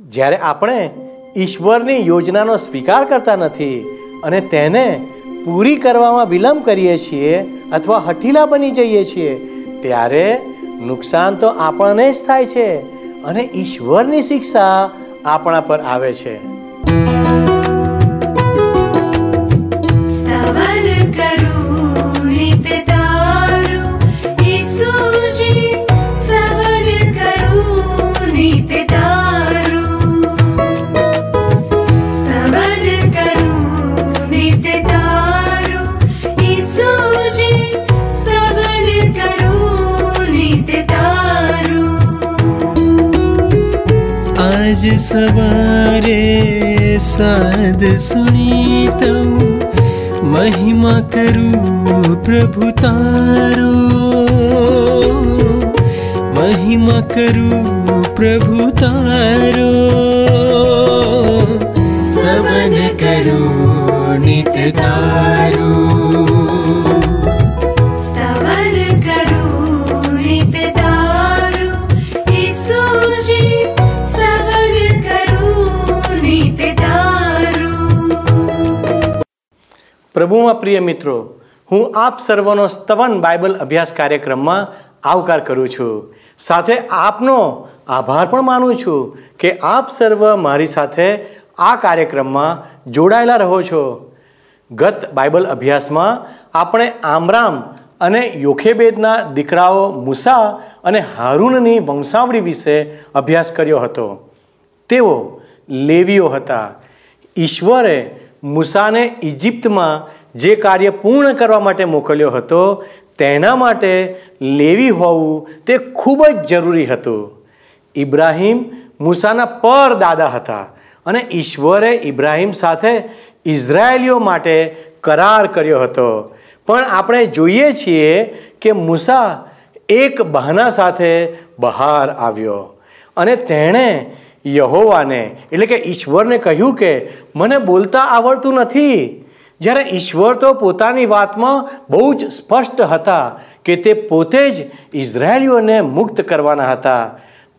જ્યારે આપણે ઈશ્વરની યોજનાનો સ્વીકાર કરતા નથી અને તેને પૂરી કરવામાં વિલંબ કરીએ છીએ અથવા હઠીલા બની જઈએ છીએ, ત્યારે નુકસાન તો આપણને જ થાય છે અને ઈશ્વરની શિક્ષા આપણા પર આવે છે. आज सवारे साध सुनि महिमा करु प्रभु तारो। महिमा करु प्रभु तारो। स्तवन करु नित सम પ્રભુમાં પ્રિય મિત્રો, હું આપ સર્વનો સ્તવન બાઇબલ અભ્યાસ કાર્યક્રમમાં આવકાર કરું છું. સાથે આપનો આભાર પણ માનું છું કે આપ સર્વ મારી સાથે આ કાર્યક્રમમાં જોડાયેલા રહો છો. ગત બાઇબલ અભ્યાસમાં આપણે આમરામ અને યોખેબેદના દીકરાઓ મુસા અને હારૂનની વંશાવળી વિશે અભ્યાસ કર્યો હતો. તેઓ લેવીઓ હતા. ઈશ્વરે મૂસાને ઇજિપ્તમાં જે કાર્ય પૂર્ણ કરવા માટે મોકલ્યો હતો, તેના માટે લેવી હોવું તે ખૂબ જ જરૂરી હતું. ઇબ્રાહિમ મૂસાના પરદાદા હતા અને ઈશ્વરે ઇબ્રાહિમ સાથે ઇઝરાયેલીઓ માટે કરાર કર્યો હતો. પણ આપણે જોઈએ છીએ કે મૂસા એક બહાના સાથે બહાર આવ્યો અને તેણે યહોવાને, એટલે કે ઈશ્વરને કહ્યું કે, મને બોલતા આવડતું નથી. જ્યારે ઈશ્વર તો પોતાની વાતમાં બહુ જ સ્પષ્ટ હતા કે તે પોતે જ ઇઝરાયલીઓને મુક્ત કરવાના હતા.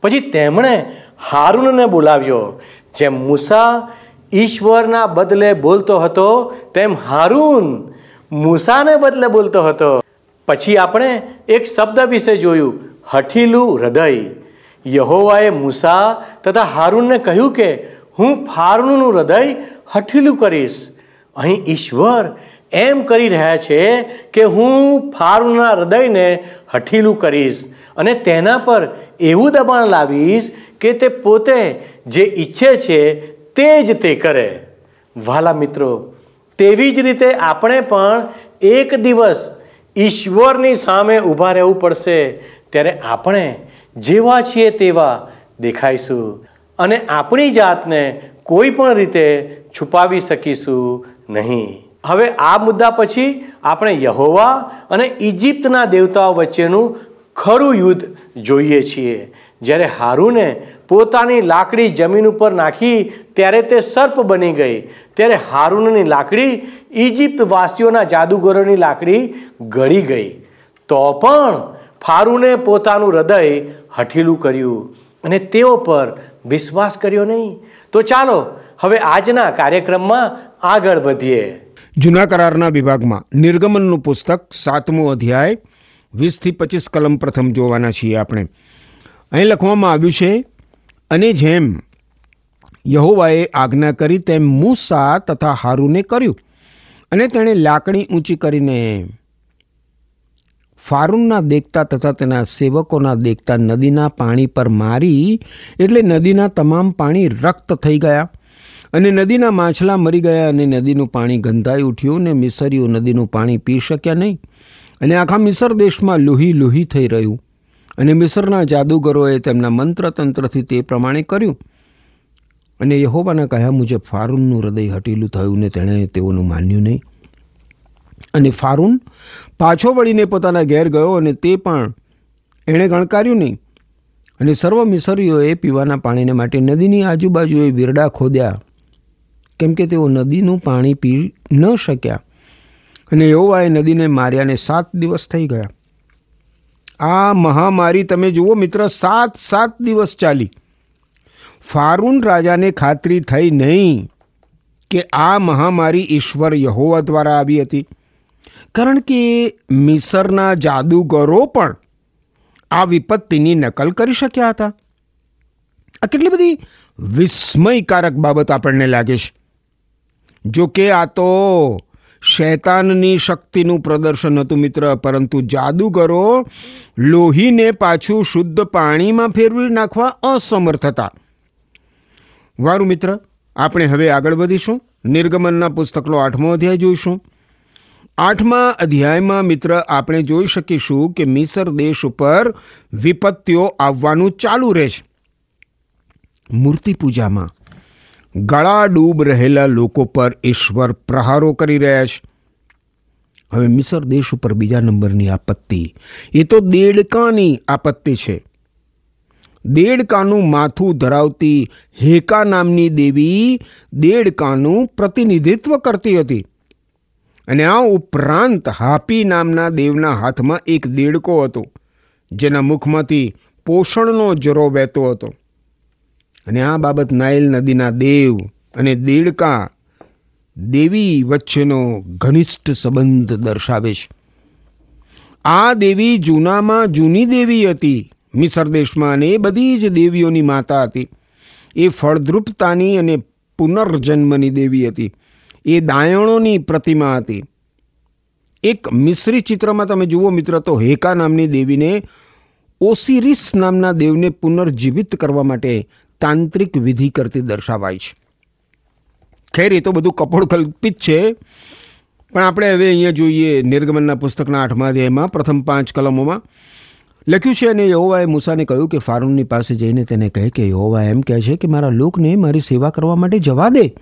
પછી તેમણે હારૂનને બોલાવ્યો. જેમ મૂસા ઈશ્વરના બદલે બોલતો હતો, તેમ હારૂન મૂસાને બદલે બોલતો હતો. પછી આપણે એક શબ્દ વિશે જોયું, હઠીલું હૃદય. યહોવાએ મૂસા તથા હારૂનને કહ્યું કે, હું ફારૂનનું હૃદય હઠીલું કરીશ. અહીં ઈશ્વર એમ કરી રહ્યા છે કે હું ફારૂનના હૃદયને હઠીલું કરીશ અને તેના પર એવું દબાણ લાવીશ કે તે પોતે જે ઈચ્છે છે તે જ તે કરે. વાલા મિત્રો, તેવી જ રીતે આપણે પણ એક દિવસ ઈશ્વરની સામે ઊભા રહેવું પડશે. ત્યારે આપણે જેવા છીએ તેવા દેખાઈશું. અને આપણી જાતને કોઈ પણ રીતે છુપાવી શકીશું નહીં. હવે આ મુદ્દા પછી આપણે યહોવા અને ઇજિપ્તના દેવતાઓ વચ્ચેનું ખરું યુદ્ધ જોઈએ છીએ. જ્યારે હારુને પોતાની લાકડી જમીન ઉપર નાખી ત્યારે તે સર્પ બની ગઈ. ત્યારે હારૂનની લાકડી ઇજિપ્ત વાસીઓના જાદુગરોની લાકડી ગળી ગઈ. તો પણ ફારૂને પોતાનું હૃદય હઠીલું કર્યું અને તેઓ પર વિશ્વાસ કર્યો નહીં. તો ચાલો, હવે આજના કાર્યક્રમમાં આગળ વધીએ. જૂના કરારના વિભાગમાં નિર્ગમનનું પુસ્તક સાતમો અધ્યાય, વીસથી પચીસ કલમ પ્રથમ જોવાના છીએ આપણે. અહીં લખવામાં આવ્યું છે, અને જેમ યહોવાએ આજ્ઞા કરી, તેમ મૂસા તથા હારુને કર્યું. અને તેણે લાકડી ઊંચી કરીને ફારૂનના દેખતા તથા તેના સેવકોના દેખતા નદીના પાણી પર મારી એટલે નદીના તમામ પાણી રક્ત થઈ ગયા અને નદીના માછલા મરી ગયા અને નદીનું પાણી ગંધાઈ ઉઠ્યું ને મિસરીઓ નદીનું પાણી પી શક્યા નહીં. અને આખા મિસર દેશમાં લોહી લોહી થઈ રહ્યું. અને મિસરના જાદુગરોએ તેમના મંત્રતંત્રથી તે પ્રમાણે કર્યું. અને યહોવાના કહ્યા મુજબ ફારૂનનું હૃદય હટીલું થયું ને તેણે તેઓનું માન્યું નહીં. અને ફારૂન પાછો વળીને પોતાના ઘેર ગયો અને તે પણ એણે ગણકાર્યું નહીં. અને સર્વ મિસરીઓએ પીવાના પાણીને માટે નદીની આજુબાજુએ વીરડા ખોદ્યા. કેમ કે તેઓ નદીનું પાણી પી ન શક્યા. અને યહોવાએ નદીને માર્યાને સાત દિવસ થઈ ગયા. આ મહામારી તમે જુઓ મિત્ર, સાત સાત દિવસ ચાલી. ફારૂન રાજાને ખાતરી થઈ નહીં કે આ મહામારી ઈશ્વર યહોવા દ્વારા આવી હતી. કારણ કે મિસરના જાદુગરો પણ આ વિપત્તિની નકલ કરી શક્યા હતા. આ કેટલી બધી વિસ્મયકારક બાબત આપણને લાગે છે. જો કે આ તો શૈતાનની શક્તિનું પ્રદર્શન હતું મિત્ર, પરંતુ જાદુગરો લોહીને પાછું શુદ્ધ પાણીમાં ફેરવી નાખવા અસમર્થ હતા. વારું મિત્ર, આપણે હવે આગળ વધીશું. નિર્ગમનના પુસ્તકનો આઠમો અધ્યાય જોઈશું. આઠમા અધ્યાયમાં મિત્ર આપણે જોઈ શકીશું કે મિસર દેશ ઉપર વિપત્તિઓ આવવાનું ચાલુ રહે છે. મૂર્તિ પૂજામાં ગળા ડૂબ રહેલા લોકો પર ઈશ્વર પ્રહારો કરી રહ્યા છે. હવે મિસર દેશ ઉપર બીજા નંબરની આપત્તિ. એ તો દેડકાની આપત્તિ છે. દેડકાનું માથું ધરાવતી હેકા નામની દેવી દેડકાનું પ્રતિનિધિત્વ કરતી હતી. અને આ ઉપરાંત હાપી નામના દેવના હાથમાં એક દેડકો હતો, જેના મુખમાંથી પોષણનો જરો વહેતો હતો. અને આ બાબત નાઇલ નદીના દેવ અને દેડકા દેવી વચ્ચેનો ઘનિષ્ઠ સંબંધ દર્શાવે છે. આ દેવી જૂનામાં જૂની દેવી હતી. મિસર દેશમાં અને એ બધી જ દેવીઓની માતા હતી. એ ફળદ્રુપતાની અને પુનર્જન્મની દેવી હતી. એ દાયણોની પ્રતિમા હતી. એક મિશ્રી ચિત્રમાં તમે જુઓ મિત્ર, તો હેકા નામની દેવીને ઓસિરિસ નામના દેવને પુનર્જીવિત કરવા માટે તાંત્રિક વિધિ કરતી દર્શાવાય છે. ખેર, એ તો બધું કપોળ કલ્પિત છે, પણ આપણે હવે અહીંયા જોઈએ નિર્ગમનના પુસ્તકના આઠમા અધ્યાયમાં, પ્રથમ પાંચ કલમોમાં. લખ્યું છે, અને યહોવાએ મૂસાને કહ્યું કે ફારૂનની પાસે જઈને તેને કહે કે, યહોવા એમ કહે છે કે, મારા લોકને મારી સેવા કરવા માટે જવા દે.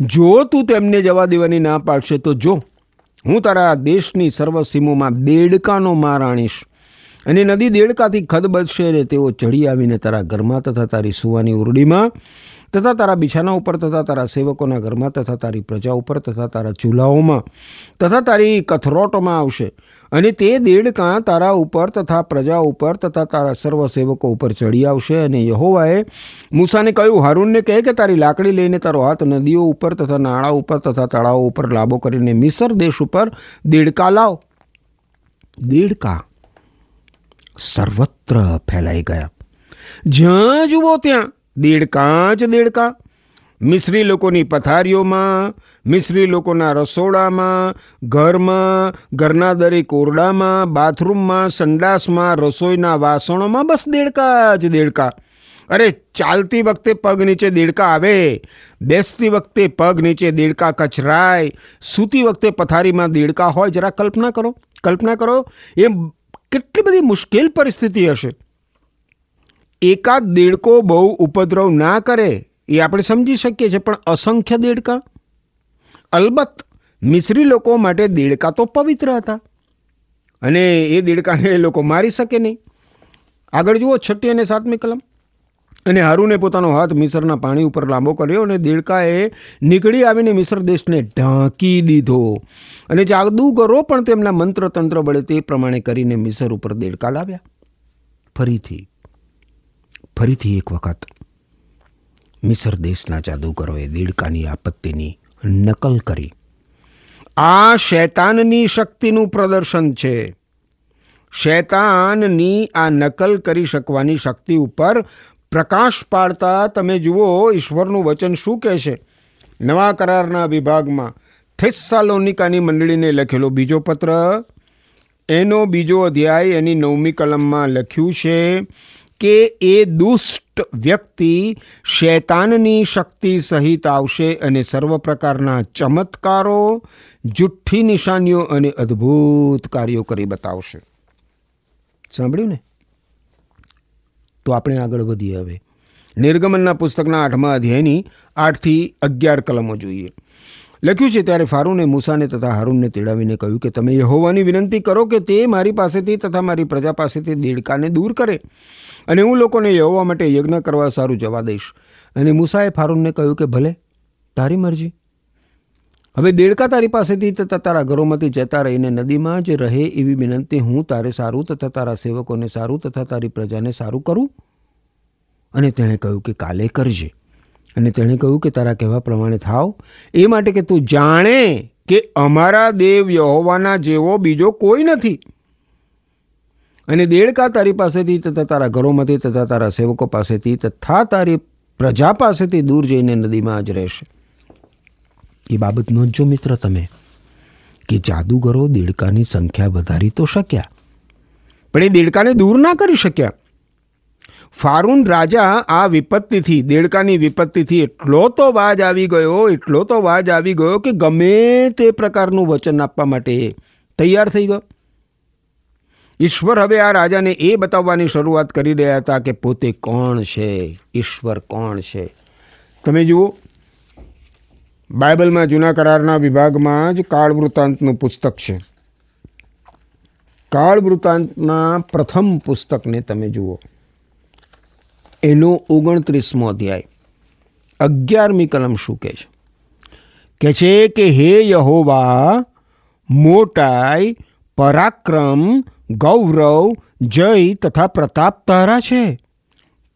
જો તું તેમને જવા દેવાની ના પાડશે તો જો, હું તારા દેશની સર્વ સીમોમાં દેડકાનો માર આણીશ. અને નદી દેડકાથી ખદબદશે અને તેઓ ચડી આવીને તારા ઘરમાં તથા તારી સુવાની ઉરડીમાં તથા તારા બિછાના ઉપર, તથા તારા સેવકોના ઘરમાં, તથા તારી પ્રજા ઉપર, તથા તારા ચૂલાઓમાં, તથા તારી કથરોટોમાં આવશે. અને તે દેડકા તારા ઉપર તથા પ્રજા ઉપર, તથા તારા સર્વ સેવકો ઉપર ચડી આવશે. અને યહોવાએ મૂસાને કહ્યું, હારૂનને કહે કે તારી લાકડી લઈને તારો હાથ નદીઓ ઉપર તથા નાળા ઉપર, તથા તળાવો ઉપર લાંબો કરીને મિસર દેશ ઉપર દેડકા લાવ. દેડકા સર્વત્ર ફેલાઈ ગયા. જ્યાં જુઓ ત્યાં દેડકા જ દેડકા. મિશ્રી લોકોની પથારીઓમાં, મિશ્રી લોકોના રસોડામાં, ઘરમાં, ઘરના દરેક ઓરડામાં, બાથરૂમમાં, સંડાસમાં, રસોઈના વાસણોમાં બસ દેડકા જ દેડકા. અરે, ચાલતી વખતે પગ નીચે દેડકા આવે, બેસતી વખતે પગ નીચે દેડકા કચરાય, સૂતી વખતે પથારીમાં દેડકા હોય, જરા કલ્પના કરો કલ્પના કરો એ કેટલી બધી મુશ્કેલ પરિસ્થિતિ હશે. એકાદ દેડકો બહુ ઉપદ્રવ ના કરે એ આપણે સમજી શકીએ છીએ, પણ અસંખ્ય દેડકા? અલબત્ત, મિશ્રી લોકો માટે દેડકા તો પવિત્ર હતા. અને એ દેડકાને એ લોકો મારી શકે નહીં. આગળ જુઓ, છઠ્ઠી અને સાતમી કલમ. અને હારુને પોતાનો હાથ મિસરના પાણી ઉપર લાંબો કર્યો અને દેડકાએ નીકળી આવીને મિસર દેશને ઢાંકી દીધો. અને જાદુગરો પણ તેમના મંત્ર તંત્ર વડે તે પ્રમાણે કરીને મિસર ઉપર દેડકા લાવ્યા. ફરીથી. ફરીથી એક વખત મિસર દેશના જાદુગરોએ દીડકાની આપત્તિની નકલ કરી. આ શૈતાનની શક્તિનું પ્રદર્શન છે. શૈતાનની આ નકલ કરી શકવાની શક્તિ ઉપર પ્રકાશ પાડતા તમે જુઓ ઈશ્વરનું વચન શું કહે છે. નવા કરારના વિભાગમાં થેસ્સાલોનિકાની મંડળીને લખેલો બીજો પત્ર. એનો બીજો અધ્યાય એની નવમી કલમમાં લખ્યું છે. કે એ દુષ્ટ વ્યક્તિ શૈતાનની શક્તિ સહિત આવશે અને સર્વ પ્રકારના ચમત્કારો, જુઠ્ઠી નિશાનીઓ અને અદ્ભુત કાર્યો કરી બતાવશે. સાંભળ્યું ને? તો આપણે આગળ વધીએ હવે. નિર્ગમનના પુસ્તકના આઠમા અધ્યાયની આઠથી અગિયાર કલમો જોઈએ. લખ્યું છે, ત્યારે ફારૂને મૂસાને તથા હારૂનને તેડાવીને કહ્યું કે, તમે યહોવાની વિનંતી કરો કે તે મારી પાસેથી તથા મારી પ્રજા પાસેથી દેડકાને દૂર કરે. અને હું લોકોને યહોવા માટે યજ્ઞ કરવા સારું જવા દઈશ. અને મૂસાએ ફારૂનને કહ્યું કે, ભલે, તારી મરજી. હવે દેડકા તારી પાસેથી તથા તારા ઘરોમાંથી જતા રહીને નદીમાં જ રહે એવી વિનંતી હું તારે સારું તથા તારા સેવકોને સારું તથા તારી પ્રજાને સારું કરું? અને તેણે કહ્યું કે, કાલે કરજે. અને તેણે કહ્યું કે, તારા કહેવા પ્રમાણે થાવ. એ માટે કે તું જાણે કે અમારા દેવ યહોવાના જેવો બીજો કોઈ નથી. અને દેડકા તારી પાસેથી તથા તારા ઘરોમાંથી તથા તારા સેવકો પાસેથી તથા તારી પ્રજા પાસેથી દૂર જઈને નદીમાં જ રહેશે. એ બાબત નોંધજો મિત્ર તમે, કે જાદુગરો દેડકાની સંખ્યા વધારી તો શક્યા, પણ એ દેડકાને દૂર ના કરી શક્યા. ફારૂન રાજા આ વિપત્તિથી, દેડકાની વિપત્તિથી એટલો તો વાજ આવી ગયો, એટલો તો વાજ આવી ગયો કે ગમે તે પ્રકારનું વચન આપવા માટે તૈયાર થઈ ગયો. ઈશ્વર હવે આ રાજાને એ બતાવવાની શરૂઆત કરી રહ્યા હતા કે પોતે કોણ છે? ઈશ્વર કોણ છે? તમે જુઓ, બાઇબલમાં જૂના કરારના વિભાગમાં જ કાળ વૃત્તાંતનું પુસ્તક છે. કાળ વૃત્તાંતના પ્રથમ પુસ્તકને તમે જુઓ. એનો ઓગણત્રીસમો અધ્યાય. અગિયારમી કલમ શું કહે છે? કે છે કે, હે યહોવા મોટાઈ પરાક્રમ ગૌરવ, જય તથા પ્રતાપ તારા છે.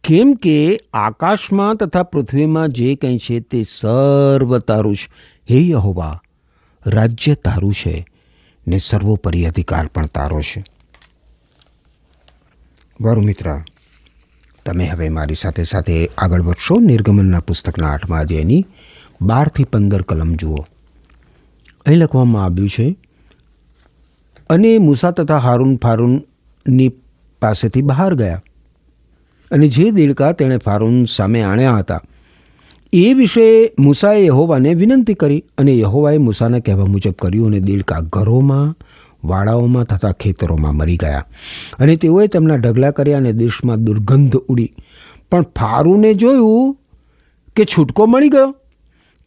કેમ કે આકાશમાં તથા પૃથ્વીમાં જે કંઈ છે તે સર્વ તારું છે. હે યહોવા, રાજ્ય તારું છે ને સર્વોપરી અધિકાર પણ તારો છે. બરું મિત્ર, તમે હવે મારી સાથે સાથે આગળ વધશો નિર્ગમનના પુસ્તકના આઠમા અધ્યાયની બારથી પંદર કલમ જુઓ. અહીં લખવામાં આવ્યું છે અને મૂસા તથા હારૂન ફારૂનની પાસેથી બહાર ગયા. અને જે દેડકા તેણે ફારૂન સામે આણ્યા હતા, એ વિશે મૂસાએ યહોવાને વિનંતી કરી અને યહોવાએ મૂસાને કહેવા મુજબ કર્યું અને દેડકા ઘરોમાં, વાડાઓમાં તથા ખેતરોમાં મરી ગયા. અને તેઓએ તેમના ઢગલા કર્યા અને દેશમાં દુર્ગંધ ઉડી. પણ ફારૂને જોયું કે છૂટકો મળી ગયો.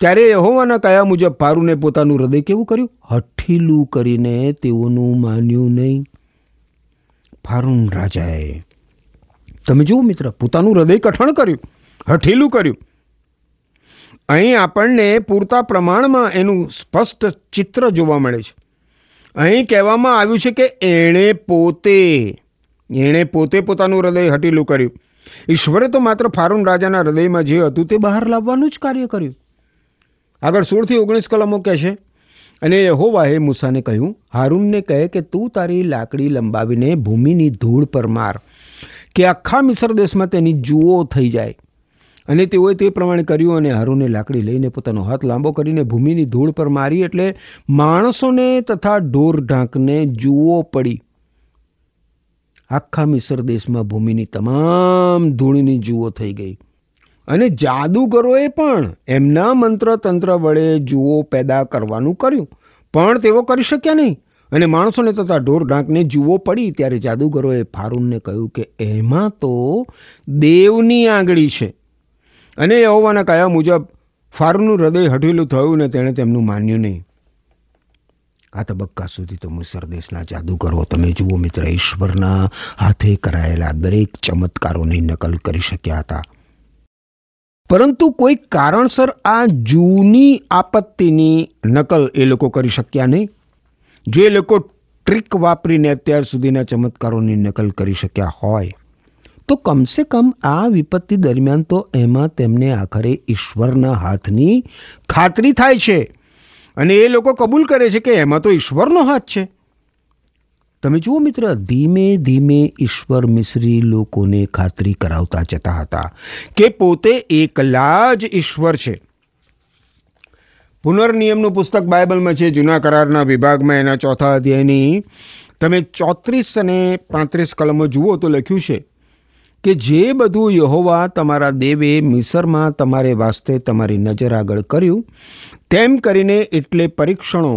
ત્યારે યહોવાના કયા મુજબ ફારૂને પોતાનું હૃદય કેવું કર્યું? હઠીલું કરીને તેઓનું માન્યું નહીં. ફારૂન રાજાએ, તમે જુઓ મિત્ર, પોતાનું હૃદય કઠણ કર્યું, હઠીલું કર્યું. અહીં આપણને પૂરતા પ્રમાણમાં એનું સ્પષ્ટ ચિત્ર જોવા મળે છે. અહીં કહેવામાં આવ્યું છે કે એણે પોતે એણે પોતે પોતાનું હૃદય હટીલું કર્યું. ઈશ્વરે તો માત્ર ફારૂન રાજાના હૃદયમાં જે હતું તે બહાર લાવવાનું જ કાર્ય કર્યું. આગળ સોળથી ઓગણીસ કલમો કહે છે, અને યહોવાએ મૂસાને કહ્યું, હારૂનને કહે કે તું તારી લાકડી લંબાવીને ભૂમિની ધૂળ પર માર, કે આખા મિસર દેશમાં તેની જુઓ થઈ જાય. અને તેઓએ તે પ્રમાણે કર્યું અને હારૂને લાકડી લઈને પોતાનો હાથ લાંબો કરીને ભૂમિની ધૂળ પર મારી એટલે માણસોને તથા ઢોર ઢાંકને જુઓ પડી. આખા મિસર દેશમાં ભૂમિની તમામ ધૂળની જુઓ થઈ ગઈ. અને જાદુગરોએ પણ એમના મંત્ર તંત્ર વડે જુઓ પેદા કરવાનું કર્યું. પણ તેઓ કરી શક્યા નહીં. અને માણસોને તથા ઢોર ઢાંકને જુઓ પડી ત્યારે જાદુગરોએ ફારૂનને કહ્યું કે એમાં તો દેવની આંગળી છે. અને યહોવાના કયા મુજબ ફારૂનનું હૃદય હઠીલું થયું ને તેણે તેમનું માન્યું નહીં. આ તબક્કા સુધી તો મુસર દેશના જાદુગરો તમે જુઓ મિત્ર, ઈશ્વરના હાથે કરાયેલા દરેક ચમત્કારોની નકલ કરી શક્યા હતા. પરંતુ કોઈ કારણસર આ જૂની આપત્તિની નકલ એ લોકો કરી શક્યા નહીં. જે લોકો ટ્રીક વાપરીને અત્યાર સુધીના ચમત્કારોની નકલ કરી શક્યા હોય, તો કમસે કમ આ વિપત્તિ દરમિયાન તો એમાં તેમને આખરે ઈશ્વરના હાથની ખાતરી થાય છે. અને એ લોકો કબૂલ કરે છે કે એમાં તો ઈશ્વરનો હાથ છે. તમે જુઓ મિત્ર, ધીમે ધીમે ઈશ્વર મિશ્રી લોકોને ખાતરી કરાવતા જતા હતા કે પોતે એકલા જ ઈશ્વર છે. પુનર્નિયમનું પુસ્તક બાઇબલમાં છે, જૂના કરારના વિભાગમાં એના ચોથા અધ્યાયની. તમે ચોત્રીસ અને પાંત્રીસ કલમો જુઓ તો લખ્યું છે કે જે બધું યહોવા તમારા દેવે મિસરમાં તમારે વાસ્તે તમારી નજર આગળ કર્યું, તેમ કરીને એટલે પરીક્ષણો,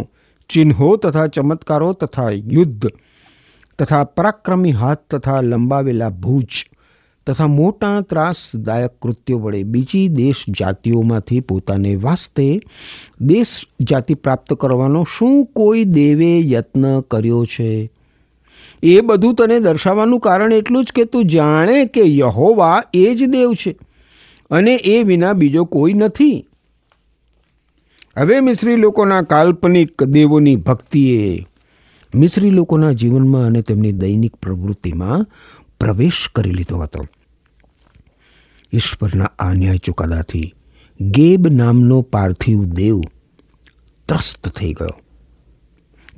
ચિહ્નો તથા ચમત્કારો તથા યુદ્ધ તથા પરાક્રમી હાથ તથા લંબાવેલા ભૂજ તથા મોટા ત્રાસદાયક કૃત્યો વડે બીજી દેશ જાતિઓમાંથી પોતાને વાસ્તે દેશ જાતિ પ્રાપ્ત કરવાનો શું કોઈ દેવે યત્ન કર્યો છે? એ બધું તને દર્શાવવાનું કારણ એટલું જ કે તું જાણે કે યહોવા એ જ દેવ છે અને એ વિના બીજો કોઈ નથી. હવે મિશ્રી લોકોના કાલ્પનિક દેવોની ભક્તિએ મિશ્રી લોકોના જીવનમાં અને તેમની દૈનિક પ્રવૃત્તિમાં પ્રવેશ કરી લીધો હતો. ઈશ્વરના આ ન્યાય ચુકાદાથી ગેબ નામનો પાર્થિવ દેવ ત્રસ્ત થઈ ગયો.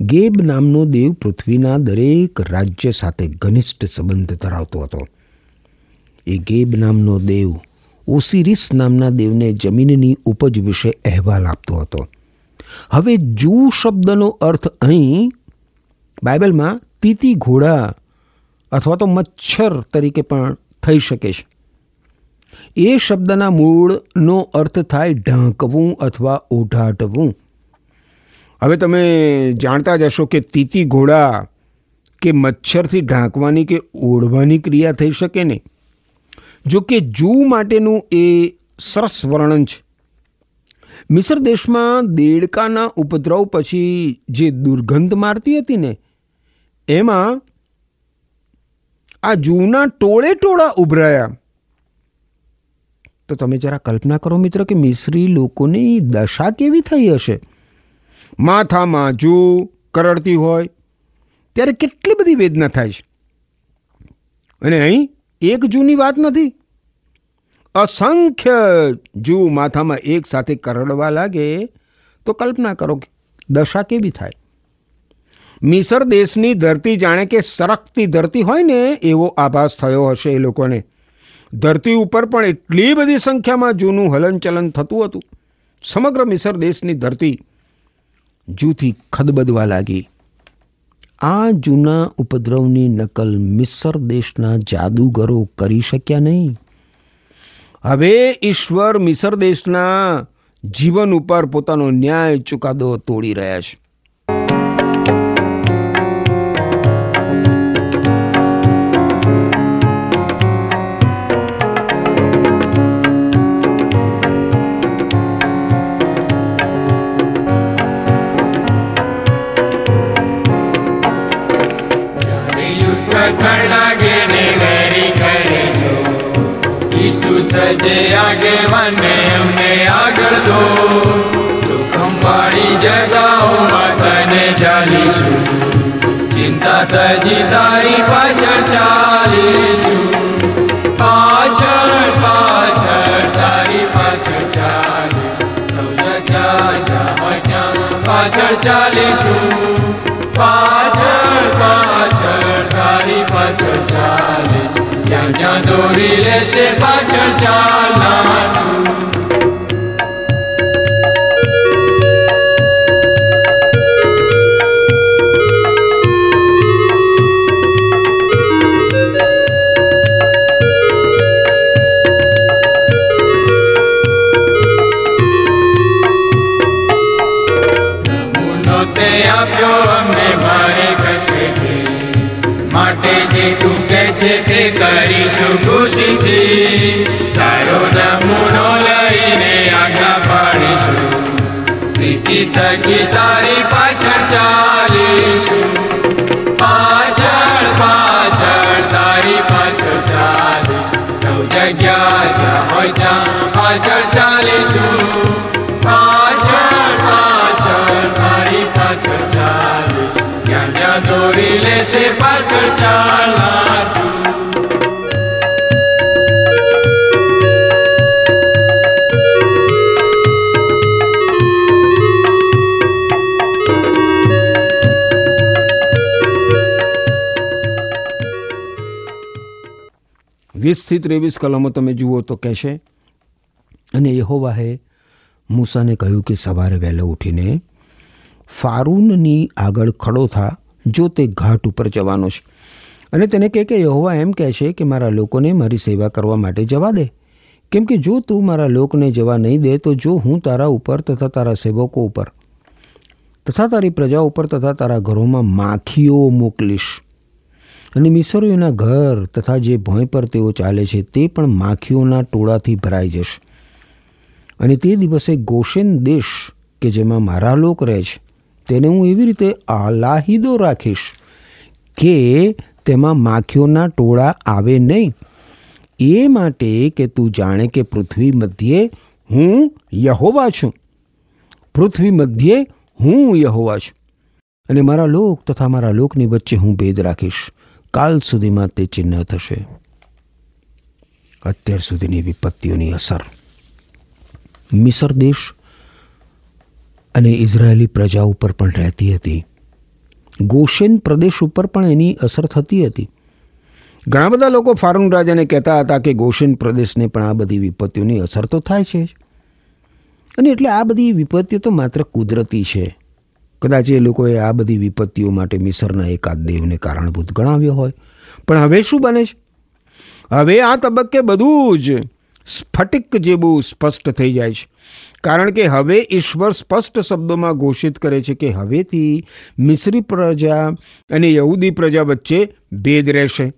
ગેબ નામનો દેવ પૃથ્વીના દરેક રાજ્ય સાથે ઘનિષ્ઠ સંબંધ ધરાવતો હતો. એ ગેબ નામનો દેવ ઓસિરિસ નામના દેવને જમીનની ઉપજ વિશે અહેવાલ આપતો હતો. હવે જૂ શબ્દનો અર્થ અહીં બાઇબલમાં તીતી ઘોડા અથવા તો મચ્છર તરીકે પણ થઈ શકે છે. એ શબ્દના મૂળનો અર્થ થાય ઢાંકવું અથવા ઓઢાટવું. હવે તમે જાણતા જ હશો કે તીતી ઘોડા કે મચ્છરથી ઢાંકવાની કે ઓઢવાની ક્રિયા થઈ શકે નહીં જો કે જૂ માટેનું એ સરસ વર્ણન છે. મિસર દેશમાં દેડકાના ઉપદ્રવ પછી જે દુર્ગંધ મારતી હતી ને એમાં આ જૂના ટોળે ટોળા ઉભરાયા. તો તમે જરા કલ્પના કરો મિત્ર કે મિશ્રી લોકોની દશા કેવી થઈ હશે? માથામાં જૂ કરડતી હોય, ત્યારે કેટલી બધી વેદના થાય છે. અને અહીં એક જૂની વાત નથી. અસંખ્ય જૂ માથામાં એક સાથે કરડવા લાગે, તો કલ્પના કરો દશા કેવી થાય. મિસર દેશની ધરતી જાણે કે સરકતી ધરતી હોય ને, એવો આભાસ થયો હશે એ લોકોને. ધરતી ઉપર પણ એટલી બધી સંખ્યામાં જૂનું હલનચલન થતું હતું. સમગ્ર મિસર દેશની ધરતી જૂથી ખદબદવા લાગી. આ જૂના ઉપદ્રવની નકલ મિસર દેશના જાદુગરો કરી શક્યા નહીં. હવે ઈશ્વર મિસર દેશના જીવન ઉપર પોતાનો ન્યાય ચુકાદો તોડી રહ્યા છે. થજે આગેવાને અમને આગળ દો. જોખમ પાડી જગાઓમાં તને ચાલીશું. ચિંતા તજી તારી પાછળ ચાલીશું. દોરી લેશે પાછળ ચાલા છું કરીશું ખુશીથી. તારો નમૂનો લઈને આજ્ઞા પાડીશું. પ્રીતિ થકી તારી પાછળ ચાલીશું. પાછળ પાછળ તારી પાછળ ચાલી. સૌ જગ્યા જ્યાં હોય ત્યાં પાછળ ચાલીશું. પાછળ પાછળ તારી પાછળ ચાલી. જ્યાં જ્યાં દોરી લેશે પાછળ ચાલા છું. વીસથી ત્રેવીસ કલમો તમે જુઓ તો કહેશે, અને યહોવાહે મૂસાને કહ્યું કે સવારે વહેલો ઉઠીને ફારૂનની આગળ ખડો થા, જો તે ઘાટ ઉપર જવાનો છે. અને તેને કહે કે, યહોવા એમ કહે છે કે મારા લોકોને મારી સેવા કરવા માટે જવા દે. કેમ કે જો તું મારા લોકને જવા નહીં દે, તો જો હું તારા ઉપર તથા તારા સેવકો ઉપર તથા તારી પ્રજા ઉપર તથા તારા ઘરોમાં માખીઓ મોકલીશ. અને મિસરીઓના ઘર તથા જે ભોંય પર તેઓ ચાલે છે તે પણ માખીઓના ટોળાથી ભરાઈ જશે. અને તે દિવસે ગોશેન દેશ, કે જેમાં મારા લોક રહે છે, તેને હું એવી રીતે આલાહિદો રાખીશ કે તેમાં માખીઓના ટોળા આવે નહીં. એ માટે કે તું જાણે કે પૃથ્વી મધ્યે હું યહોવા છું. પૃથ્વી મધ્યે હું યહોવા છું. અને મારા લોક તથા મારા લોકની વચ્ચે હું ભેદ રાખીશ. કાલ સુધીમાં તે ચિહ્ન થશે. અત્યાર સુધીની વિપત્તિઓની અસર. મિસર દેશ અને ઇઝરાયેલી પ્રજા ઉપર પણ રહેતી હતી. ગોશેન પ્રદેશ ઉપર પણ એની અસર થતી હતી. ઘણા બધા લોકો ફારૂન રાજાને કહેતા હતા કે ગોશેન પ્રદેશને પણ આ બધી વિપત્તિઓની અસર તો થાય છે. અને એટલે આ બધી વિપત્તિઓ તો માત્ર કુદરતી છે. કદાચ એ લોકોએ આ બધી વિપત્તિઓ માટે મિસરના એકાદ દેવને કારણભૂત ગણાવ્યો હોય. પણ હવે શું બને છે? હવે આ તબક્કે બધું જ સ્ફટિક જેવું સ્પષ્ટ થઈ જાય છે. કારણ કે હવે ઈશ્વર સ્પષ્ટ શબ્દોમાં ઘોષિત કરે છે કે હવેથી મિશ્રી પ્રજા અને યહૂદી પ્રજા વચ્ચે ભેદ રહેશે.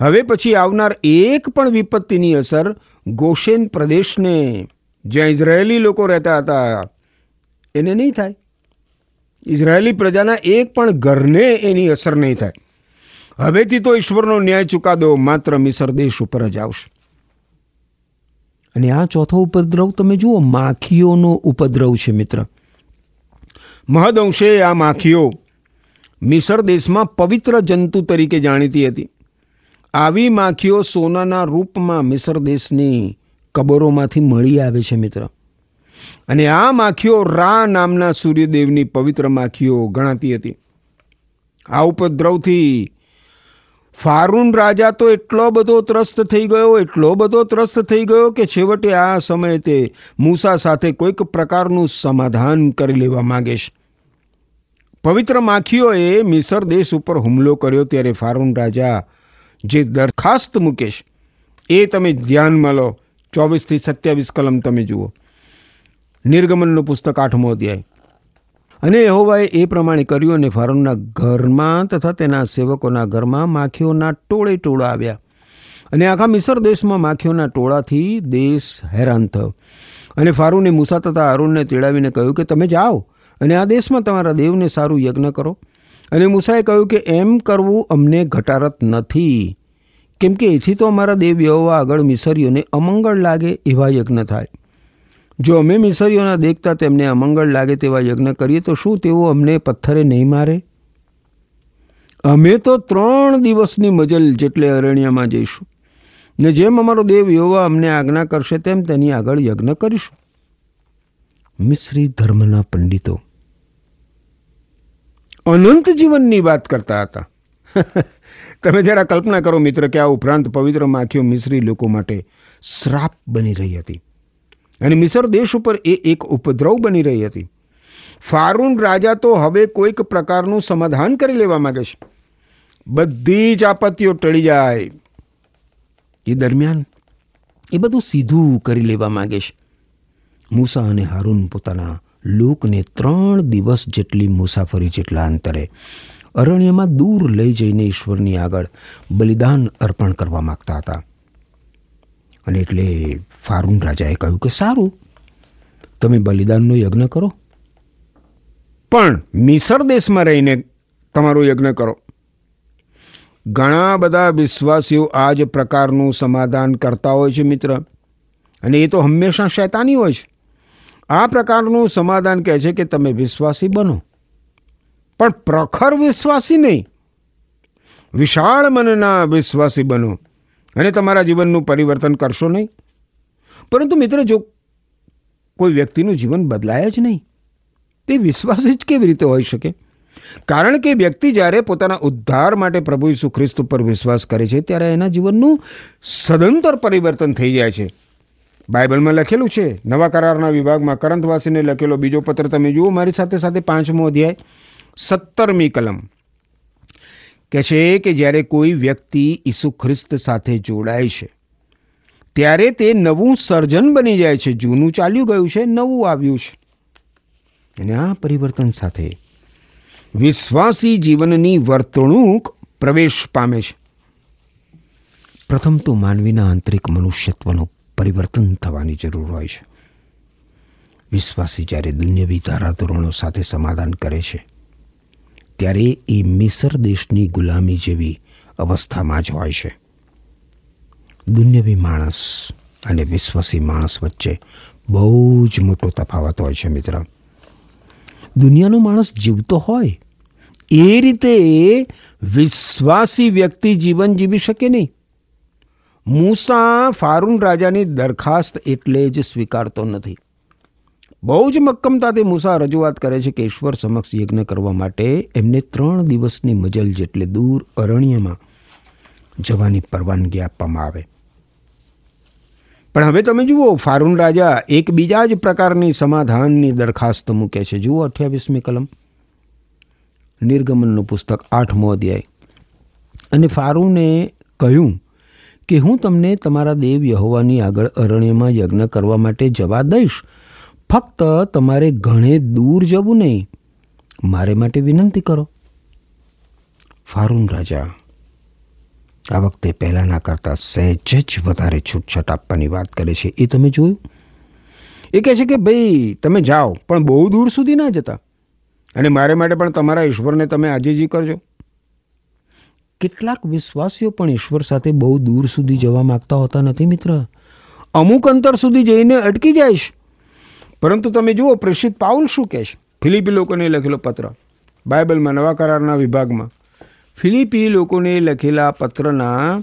હવે પછી આવનાર એક પણ વિપત્તિની અસર ગોશેન પ્રદેશને, જ્યાં ઇઝરાયેલી લોકો રહેતા હતા, એને નહીં થાય. ઇઝરાયેલી પ્રજાના એક પણ ઘરને એની અસર નહીં થાય. હવેથી તો ઈશ્વરનો ન્યાય ચુકાદો માત્ર મિસર દેશ ઉપર જ આવશે. અને આ ચોથો ઉપદ્રવ તમે જુઓ માખીઓનો ઉપદ્રવ છે મિત્ર. મહદઅંશે આ માખીઓ મિસર દેશમાં પવિત્ર જંતુ તરીકે જાણીતી હતી. આવી માખીઓ સોનાના રૂપમાં મિસર દેશની કબરોમાંથી મળી આવે છે મિત્ર. અને આ માખીઓ રા નામના સૂર્યદેવની પવિત્ર માખીઓ ગણાતી હતી. આ ઉપદ્રવથી ફારૂન રાજા તો એટલો બધો ત્રસ્ત થઈ ગયો, એટલો બધો ત્રસ્ત થઈ ગયો કે છેવટે આ સમયે તે મૂસા સાથે કોઈક પ્રકારનું સમાધાન કરી લેવા માગે છે. પવિત્ર માખીઓએ મિસર દેશ ઉપર હુમલો કર્યો ત્યારે ફારૂન રાજા જે દરખાસ્ત મૂકે છે, એ તમે ધ્યાનમાં લો. ચોવીસથી સત્યાવીસ કલમ તમે જુઓ. નિર્ગમનનું પુસ્તક આઠમો અધ્યાય. અને યહોવાએ એ પ્રમાણે કર્યું અને ફારૂનના ઘરમાં તથા તેના સેવકોના ઘરમાં માખીઓના ટોળે ટોળા આવ્યા. અને આખા મિસર દેશમાં માખીઓના ટોળાથી દેશ હેરાન થયો. અને ફારૂને મૂસા તથા અરુણને તેડાવીને કહ્યું કે, તમે જાઓ અને આ દેશમાં તમારા દેવને સારું યજ્ઞ કરો. અને મૂસાએ કહ્યું કે, એમ કરવું અમને ઘટારત નથી. કેમ કે એથી તો અમારા દેવ યહોવા આગળ મિસરીઓને અમંગળ લાગે એવા યજ્ઞ થાય. જો અમે મિસરીઓના દેખતા તેમને અમંગળ લાગે તેવા યજ્ઞ કરીએ, તો શું તેઓ અમને પથ્થરે નહીં મારે? અમે તો ત્રણ દિવસની મજલ જેટલે અરણ્યમાં જઈશું. ને જેમ અમારો દેવ યોવા અમને આજ્ઞા કરશે, તેમ તેની આગળ યજ્ઞ કરીશું. મિશ્રી ધર્મના પંડિતો, અનંત જીવનની વાત કરતા હતા. તમે જરા કલ્પના કરો મિત્ર, કે આ ઉપરાંત પવિત્ર માખીઓ મિશ્રી લોકો માટે શ્રાપ બની રહી હતી. અને મિસર દેશ ઉપર એ એક ઉપદ્રવ બની રહી હતી. ફારૂન રાજા તો હવે કોઈક પ્રકારનું સમાધાન કરી લેવા માંગે છે. બધી જ આપત્તિઓ ટળી જાય. એ દરમિયાન એ બધું સીધું કરી લેવા માંગે છે. મૂસા અને હારૂન પોતાના લોકને ત્રણ દિવસ જેટલી મુસાફરી જેટલા અંતરે અરણ્યમાં દૂર લઈ જઈને ઈશ્વરની આગળ બલિદાન અર્પણ કરવા માગતા હતા. અને એટલે ફારૂન રાજાએ કહ્યું કે સારું, તમે બલિદાનનો યજ્ઞ કરો. પણ મિસર દેશમાં રહીને તમારો યજ્ઞ કરો. ઘણા બધા વિશ્વાસીઓ આ જ પ્રકારનું સમાધાન કરતા હોય છે મિત્ર. અને એ તો હંમેશા શૈતાની હોય છે. આ પ્રકારનું સમાધાન કહે છે કે તમે વિશ્વાસી બનો. પણ પ્રખર વિશ્વાસી નહીં. વિશાળ મનના વિશ્વાસી બનો. અને તમારા જીવનનું પરિવર્તન કરશો નહીં? પરંતુ મિત્ર, જો કોઈ વ્યક્તિનું જીવન બદલાય જ નહીં, તે વિશ્વાસ જ કેવી રીતે હોઈ શકે? કારણ કે વ્યક્તિ જ્યારે પોતાના ઉદ્ધાર માટે પ્રભુ ઈસુ ખ્રિસ્ત ઉપર વિશ્વાસ કરે છે, ત્યારે એના જીવનનું સદંતર પરિવર્તન થઈ જાય છે. બાઇબલમાં લખેલું છે, નવા કરારના વિભાગમાં કરંતવાસીને લખેલો બીજો પત્ર તમે જુઓ, મારી સાથે સાથે પાંચમો અધ્યાય, સત્તરમી કલમ. કે છે કે જ્યારે કોઈ વ્યક્તિ ઈસુ ખ્રિસ્ત સાથે જોડાય છે, ત્યારે તે નવું સર્જન બની જાય છે. જૂનું ચાલ્યું ગયું છે, નવું આવ્યું છે. અને આ પરિવર્તન સાથે વિશ્વાસી જીવનની વર્તણૂક પ્રવેશ પામે છે. પ્રથમ તો માનવીના આંતરિક મનુષ્યત્વનું પરિવર્તન થવાની જરૂર હોય છે. વિશ્વાસી જ્યારે દુન્યવી ધારાધોરણો સાથે સમાધાન કરે છે ત્યારે એ મિસર દેશની ગુલામી જેવી અવસ્થામાં જ હોય છે. દુન્યવી માણસ અને વિશ્વાસી માણસ વચ્ચે બહુ જ મોટો તફાવત હોય છે મિત્ર. દુનિયાનો માણસ જીવતો હોય, એ રીતે વિશ્વાસી વ્યક્તિ જીવન જીવી શકે નહીં. મૂસા ફારૂન રાજાની દરખાસ્ત એટલે જ સ્વીકારતો નથી. બહુ જ મક્કમતાથી મૂસા રજૂઆત કરે છે કે ઈશ્વર સમક્ષ યજ્ઞ કરવા માટે એમને ત્રણ દિવસની મજલ જેટલે દૂર અરણ્યમાં જવાની પરવાનગી આપવામાં આવે. પણ હવે તમે જુઓ, ફારૂન રાજા એક બીજા જ પ્રકારની સમાધાનની દરખાસ્ત મૂકે છે. જુઓ અઠ્યાવીસમી કલમ. નિર્ગમનનું પુસ્તક આઠમો અધ્યાય. અને ફારૂને કહ્યું કે હું તમને તમારા દેવ યહોવાની આગળ અરણ્યમાં યજ્ઞ કરવા માટે જવા દઈશ. ફક્ત તમારે ઘણે દૂર જવું નહીં. મારે માટે વિનંતી કરો. ફારૂન રાજા, આ વખતે પહેલાંના કરતાં સહેજ જ વધારે છૂટછાટ આપવાની વાત કરે છે. એ તમે જોયું? એ કહે છે કે ભાઈ, તમે જાઓ, પણ બહુ દૂર સુધી ના જતા. અને મારે માટે પણ તમારા ઈશ્વરને તમે આજીજી કરજો. કેટલાક વિશ્વાસીઓ પણ ઈશ્વર સાથે બહુ દૂર સુધી જવા માગતા હોતા નથી મિત્ર. અમુક અંતર સુધી જઈને અટકી જઈશ પરંતુ તમે જુઓ, પ્રેષિત પાઉલ શું કહે છે? ફિલિપી લોકોને લખેલો પત્ર. બાઇબલમાં, નવા કરારના વિભાગમાં. ફિલિપી લોકોને લખેલા પત્રના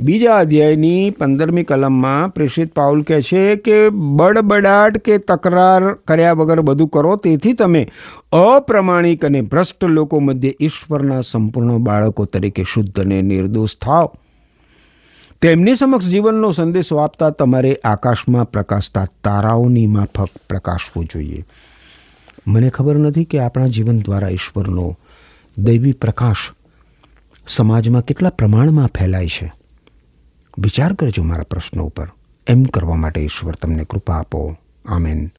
બીજા અધ્યાયની પંદરમી કલમમાં પ્રેષિત પાઉલ કહે છે કે, બડબડાટ કે તકરાર કર્યા વગર બધું કરો, તેથી તમે અપ્રમાણિક અને ભ્રષ્ટ લોકો મધ્યે ઈશ્વરના સંપૂર્ણ બાળકો તરીકે શુદ્ધ અને નિર્દોષ થાવ તેમની સમક્ષ જીવનનો સંદેશો આપતા તમારે આકાશમાં પ્રકાશતા તારાઓની માફક પ્રકાશવું જોઈએ. મને ખબર નથી કે આપણા જીવન દ્વારા ઈશ્વરનો દૈવી પ્રકાશ સમાજમાં કેટલા પ્રમાણમાં ફેલાય છે. વિચાર કરજો મારા પ્રશ્નો ઉપર. એમ કરવા માટે ઈશ્વર તમને કૃપા આપો. આમેન.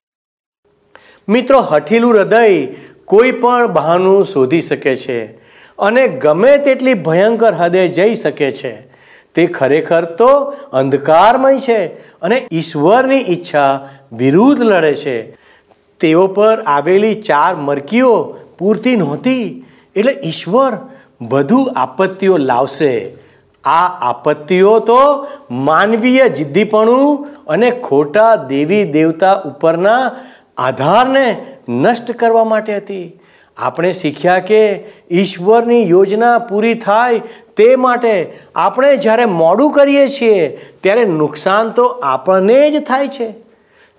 મિત્રો, હઠીલું હૃદય કોઈ પણ બહાનું શોધી શકે છે અને ગમે તેટલી ભયંકર હદે જઈ શકે છે. તે ખરેખર તો અંધકારમય છે અને ઈશ્વરની ઈચ્છા વિરુદ્ધ લડે છે. તેઓ પર આવેલી ચાર મરકીઓ પૂરતી નહોતી, એટલે ઈશ્વર વધુ આપત્તિઓ લાવશે. આ આપત્તિઓ તો માનવીય જિદ્દીપણું અને ખોટા દેવી દેવતા ઉપરના આધારને નષ્ટ કરવા માટે હતી. આપણે શીખ્યા કે ઈશ્વરની યોજના પૂરી થાય તે માટે આપણે જ્યારે મોડું કરીએ છીએ, ત્યારે નુકસાન તો આપણને જ થાય છે.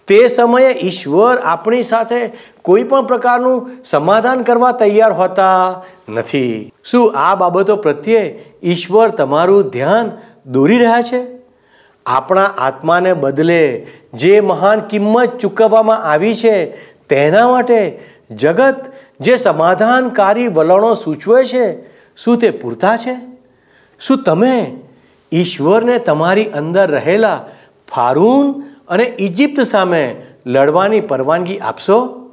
તે સમયે ઈશ્વર આપણી સાથે કોઈ પણ પ્રકારનું સમાધાન કરવા તૈયાર હોતા નથી. શું આ બાબતો પ્રત્યે ઈશ્વર તમારું ધ્યાન દોરી રહ્યા છે? આપણા આત્માને બદલે જે મહાન કિંમત ચૂકવવામાં આવી છે, તેના માટે જગત જે સમાધાનકારી વલણો સૂચવે છે, શું તે પૂરતા છે? શું તમે ઈશ્વરને તમારી અંદર રહેલા ફારૂન અને ઇજિપ્ત સામે લડવાની પરવાનગી આપશો?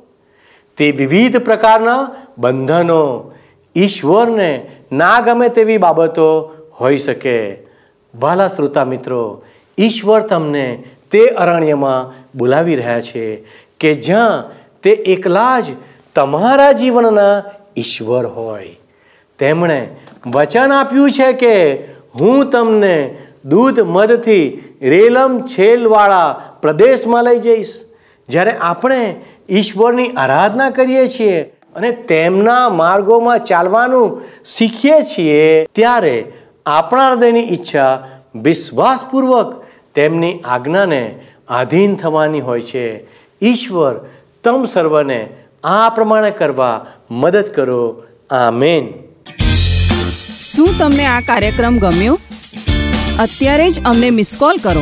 તે વિવિધ પ્રકારના બંધનો ઈશ્વરને ના ગમે તેવી બાબતો હોઈ શકે. વાલા શ્રોતા મિત્રો, ઈશ્વર તમને તે અરણ્યમાં બોલાવી રહ્યા છે કે જ્યાં તે એકલા જ તમારા જીવનના ઈશ્વર હોય. તેમણે વચન આપ્યું છે કે હું તમને દૂધ મધથી રેલમ છેલવાળા પ્રદેશમાં લઈ જઈશ. જ્યારે આપણે ઈશ્વરની આરાધના કરીએ છીએ અને તેમના માર્ગોમાં ચાલવાનું શીખીએ છીએ, ત્યારે આપણા હૃદયની ઈચ્છા વિશ્વાસપૂર્વક તેમની આજ્ઞાને આધીન થવાની હોય છે. ઈશ્વર તમ સર્વને આ પ્રમાણે કરવા મદદ કરો. આમેન. શું તમને આ કાર્યક્રમ ગમ્યો? અત્યારે જ અમને મિસ કોલ કરો.